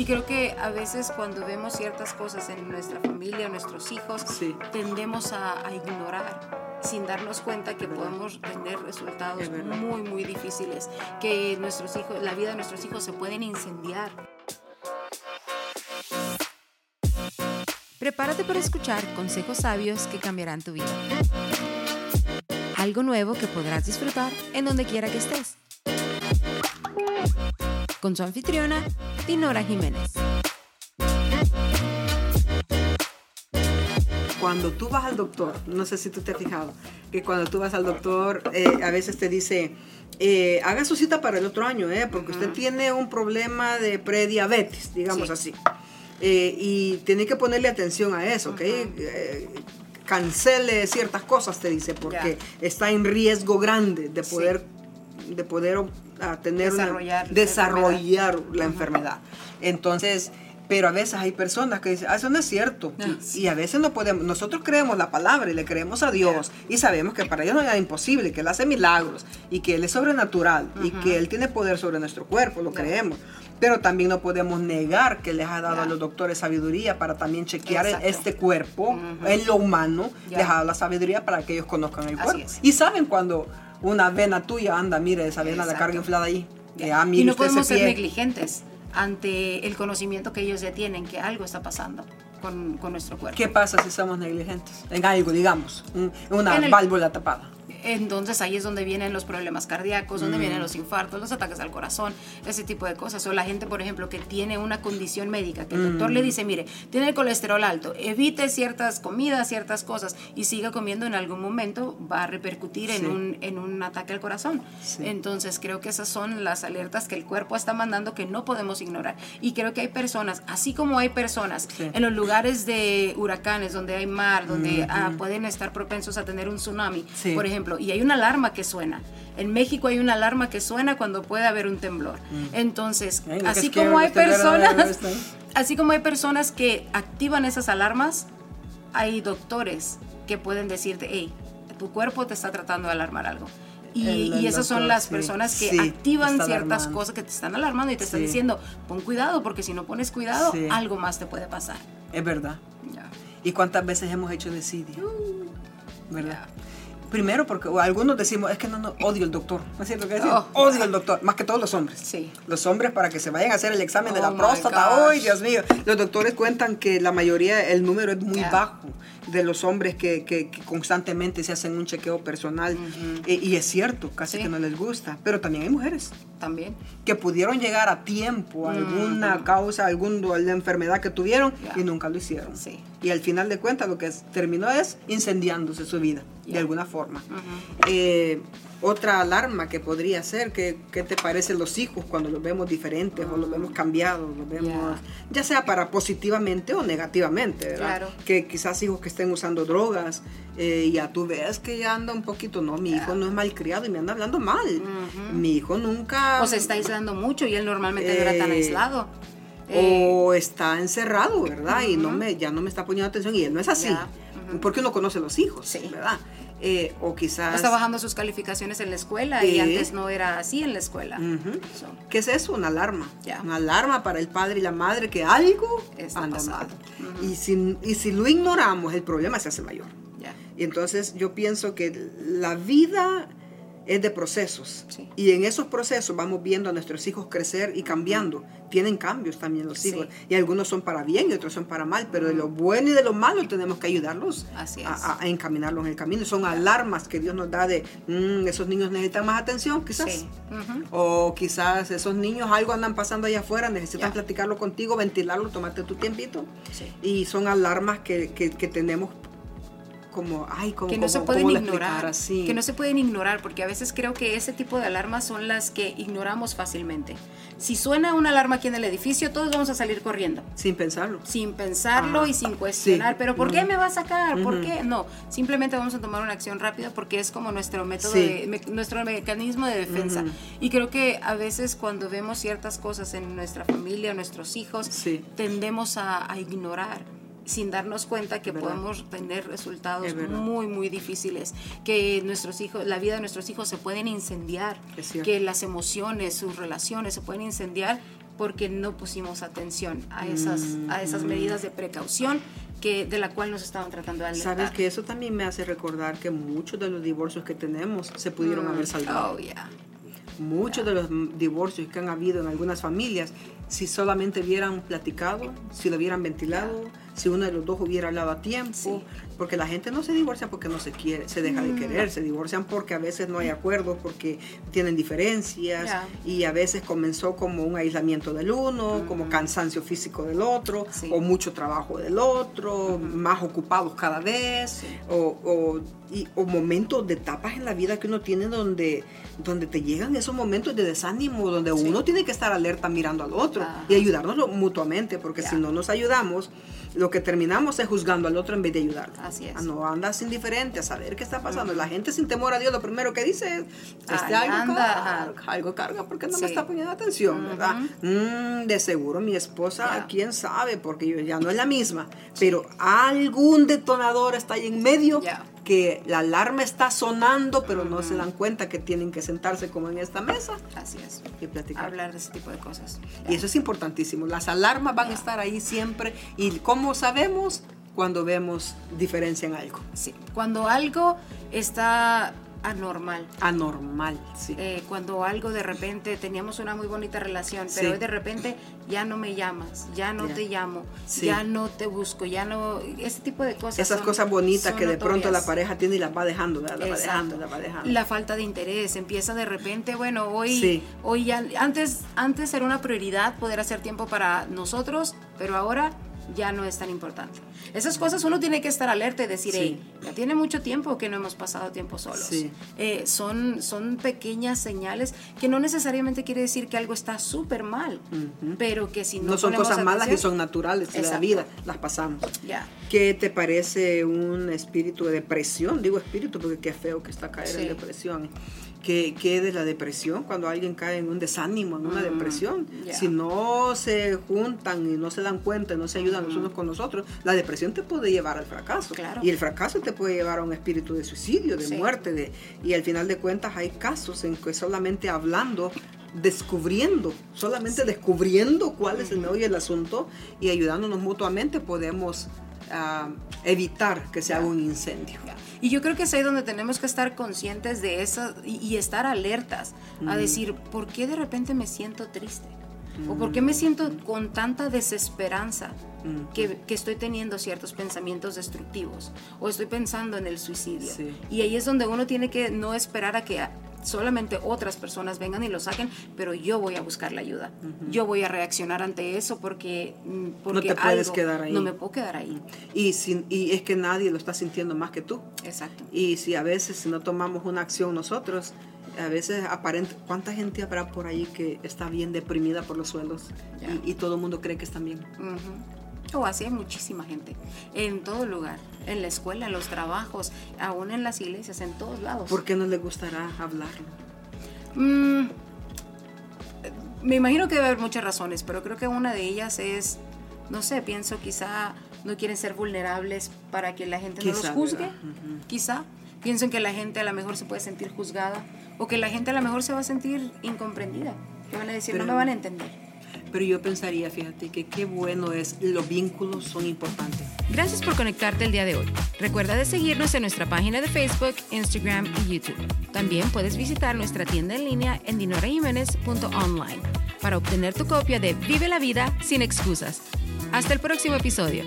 Y creo que a veces cuando vemos ciertas cosas en nuestra familia, nuestros hijos, tendemos a, a ignorar sin darnos cuenta que podemos tener resultados muy, muy difíciles, que nuestros hijos, la vida de nuestros hijos se pueden incendiar. Prepárate para escuchar consejos sabios que cambiarán tu vida. Algo nuevo que podrás disfrutar en donde quiera que estés. Con su anfitriona, Dinora Jiménez. cuando tú vas al doctor, no sé si tú te has fijado, que cuando tú vas al doctor, eh, a veces te dice, eh, haga su cita para el otro año, eh, porque usted tiene un problema de prediabetes, digamos así. Eh, y tiene que ponerle atención a eso, ¿ok? cancele ciertas cosas, te dice, porque está en riesgo grande de poder, de poder ah, tener desarrollar, desarrollar la enfermedad. Entonces, pero a veces hay personas que dicen, ah, eso no es cierto. Ah, y, a veces no podemos, nosotros creemos la palabra y le creemos a Dios y sabemos que para Dios no es imposible, que Él hace milagros y que Él es sobrenatural y que Él tiene poder sobre nuestro cuerpo, lo creemos. Pero también no podemos negar que les ha dado a los doctores sabiduría para también chequear este cuerpo, en lo humano, les ha dado la sabiduría para que ellos conozcan el cuerpo. Y saben cuando una vena tuya anda, mire, esa vena la carga inflada ahí. Ah, y no podemos ser negligentes ante el conocimiento que ellos ya tienen que algo está pasando con, con nuestro cuerpo. ¿Qué pasa si somos negligentes en algo, digamos, una válvula tapada? Entonces ahí es donde vienen los problemas cardíacos, donde vienen mm. los infartos, los ataques al corazón, ese tipo de cosas. O la gente, por ejemplo, que tiene una condición médica, que el doctor le mm. dice, mire, tiene el colesterol alto, evite ciertas comidas, ciertas cosas y siga comiendo en algún momento, va a repercutir en, un, en un ataque al corazón. Entonces creo que esas son las alertas que el cuerpo está mandando que no podemos ignorar. Y creo que hay personas, así como hay personas en los lugares de huracanes, donde hay mar, donde ah, pueden estar propensos a tener un tsunami, por ejemplo, y hay una alarma que suena. En México hay una alarma que suena cuando puede haber un temblor. Mm. Entonces, así como hay personas, así como hay personas que activan esas alarmas, hay doctores que pueden decirte, hey, tu cuerpo te está tratando de alarmar algo. Y, esas son las personas que activan ciertas cosas que te están alarmando y te están diciendo, pon cuidado, porque si no pones cuidado, algo más te puede pasar. Es verdad. ¿Y cuántas veces hemos hecho decidir? Uh, ¿Verdad? Primero porque algunos decimos, es que no, no, odio el doctor. ¿No es cierto que? Oh. Odio el doctor, más que todos los hombres. Sí. Los hombres para que se vayan a hacer el examen de la oh próstata. ¡Ay, Dios mío! Los doctores cuentan que la mayoría, el número es muy bajo de los hombres que, que, constantemente se hacen un chequeo personal. Y, es cierto, casi que no les gusta. Pero también hay mujeres. También. Que pudieron llegar a tiempo a alguna causa, alguna enfermedad que tuvieron y nunca lo hicieron. Sí. Y al final de cuentas lo que terminó es incendiándose su vida, de alguna forma. Eh, otra alarma que podría ser, ¿qué, ¿qué, te parecen los hijos cuando los vemos diferentes o los vemos cambiados? Los vemos, ya sea para positivamente o negativamente, ¿verdad? Claro. Que quizás hijos que estén usando drogas, eh, ya tú ves que ya anda un poquito, no, mi hijo no es malcriado y me anda hablando mal. Mi hijo nunca... O se está aislando mucho y él normalmente no era tan eh, aislado. O está encerrado, ¿verdad? Y no me, ya no me está poniendo atención y él no es así. Porque uno conoce a los hijos, sí. ¿verdad? Eh, o quizás... Está bajando sus calificaciones en la escuela y antes no era así en la escuela. ¿Qué es eso? Una alarma. Una alarma para el padre y la madre que algo está anda mal. y, si, y si lo ignoramos, el problema se hace mayor. Y entonces yo pienso que la vida es de procesos. Y en esos procesos vamos viendo a nuestros hijos crecer y cambiando. Tienen cambios también los hijos. Y algunos son para bien y otros son para mal. Pero de lo bueno y de lo malo tenemos que ayudarlos a, encaminarlos en el camino. Son alarmas que Dios nos da de mm, esos niños necesitan más atención, quizás. O quizás esos niños algo andan pasando allá afuera, necesitan platicarlo contigo, ventilarlo, tomarte tu tiempito. Y son alarmas que, que, que tenemos como, ay, como, que no se pueden ignorar, así? que no se pueden ignorar, porque a veces creo que ese tipo de alarmas son las que ignoramos fácilmente. Si suena una alarma aquí en el edificio, todos vamos a salir corriendo. Sin pensarlo. Sin pensarlo y sin cuestionar, pero ¿por qué me va a sacar? ¿Por qué? No, simplemente vamos a tomar una acción rápida porque es como nuestro método, nuestro mecanismo de defensa. Y creo que a veces cuando vemos ciertas cosas en nuestra familia, nuestros hijos, tendemos a ignorar sin darnos cuenta que podemos tener resultados muy, muy difíciles, que nuestros hijos, la vida de nuestros hijos se pueden incendiar, que las emociones, sus relaciones se pueden incendiar porque no pusimos atención a esas, a esas medidas de precaución que, de la cual nos estaban tratando de alertar. Sabes que eso también me hace recordar que muchos de los divorcios que tenemos se pudieron haber salvado. Oh, yeah. Muchos de los divorcios que han habido en algunas familias, si solamente hubieran platicado, si lo hubieran ventilado, si uno de los dos hubiera hablado a tiempo, porque la gente no se divorcia porque no se quiere, se deja de mm. querer, se divorcian porque a veces no hay acuerdo, porque tienen diferencias y a veces comenzó como un aislamiento del uno, como cansancio físico del otro, o mucho trabajo del otro, más ocupados cada vez, o, momentos de etapas en la vida que uno tiene donde, donde te llegan esos momentos de desánimo, donde uno tiene que estar alerta mirando al otro y ayudarnos mutuamente, porque si no nos ayudamos, lo que terminamos es juzgando al otro en vez de ayudarlo. Así es. No andas indiferente a saber qué está pasando. La gente sin temor a Dios lo primero que dice es, este algo, carga, algo carga porque no me está poniendo atención, ¿verdad? Mm, de seguro mi esposa, quién sabe, porque yo ya no es la misma, pero algún detonador está ahí en medio que la alarma está sonando, pero no se dan cuenta que tienen que sentarse como en esta mesa. Así es. Y platicar. Hablar de ese tipo de cosas. Y eso es importantísimo. Las alarmas van a estar ahí siempre. ¿Y cómo sabemos? Cuando vemos diferencia en algo. Sí. Cuando algo está anormal. Anormal, sí. Eh, cuando algo de repente teníamos una muy bonita relación, pero hoy de repente ya no me llamas, ya no te llamo, ya no te busco, ya no. Ese tipo de cosas. Esas cosas bonitas que de pronto la pareja tiene y las va dejando, la va dejando, la va dejando. La falta de interés empieza de repente, bueno, hoy, hoy ya. Antes, antes era una prioridad poder hacer tiempo para nosotros, pero ahora ya no es tan importante. Esas cosas uno tiene que estar alerta y decir, ya tiene mucho tiempo que no hemos pasado tiempo solos. Eh, son, son pequeñas señales que no necesariamente quiere decir que algo está súper mal, pero que si no... No son cosas malas y son naturales de la vida, las pasamos. ¿Qué te parece un espíritu de depresión? Digo espíritu porque qué feo que está caer en depresión que, que, de la depresión, cuando alguien cae en un desánimo, en una mm, depresión. Si no se juntan y no se dan cuenta no se ayudan los unos con los otros, la depresión te puede llevar al fracaso. Y el fracaso te puede llevar a un espíritu de suicidio, de muerte. De, y al final de cuentas hay casos en que solamente hablando descubriendo, solamente descubriendo cuál es el medio del asunto y ayudándonos mutuamente podemos ah, evitar que se haga un incendio. Y yo creo que es ahí donde tenemos que estar conscientes de eso y, estar alertas a decir, ¿por qué de repente me siento triste? ¿O por qué me siento con tanta desesperanza que, estoy teniendo ciertos pensamientos destructivos? ¿O estoy pensando en el suicidio? Y ahí es donde uno tiene que no esperar a que solamente otras personas vengan y lo saquen, pero yo voy a buscar la ayuda. Yo voy a reaccionar ante eso porque, mm, porque no te puedes quedar ahí. No me puedo quedar ahí. Y, sin, y es que nadie lo está sintiendo más que tú. Exacto. Y si a veces no tomamos una acción nosotros, a veces aparente, ¿cuánta gente habrá por ahí que está bien deprimida por los suelos y, todo el mundo cree que están bien? O así hay muchísima gente, en todo lugar, en la escuela, en los trabajos, aún en las iglesias, en todos lados. ¿Por qué no le gustará hablarlo? Mm, me imagino que debe haber muchas razones, pero creo que una de ellas es, no sé, pienso quizá no quieren ser vulnerables para que la gente no los juzgue, quizá. Pienso en que la gente a lo mejor se puede sentir juzgada o que la gente a lo mejor se va a sentir incomprendida. Que van a decir, no me van a entender. Pero yo pensaría, fíjate, que qué bueno es, los vínculos son importantes. Gracias por conectarte el día de hoy. Recuerda de seguirnos en nuestra página de Facebook, Instagram y YouTube. También puedes visitar nuestra tienda en línea en dinorajiménez.online para obtener tu copia de Vive la vida sin excusas. Hasta el próximo episodio.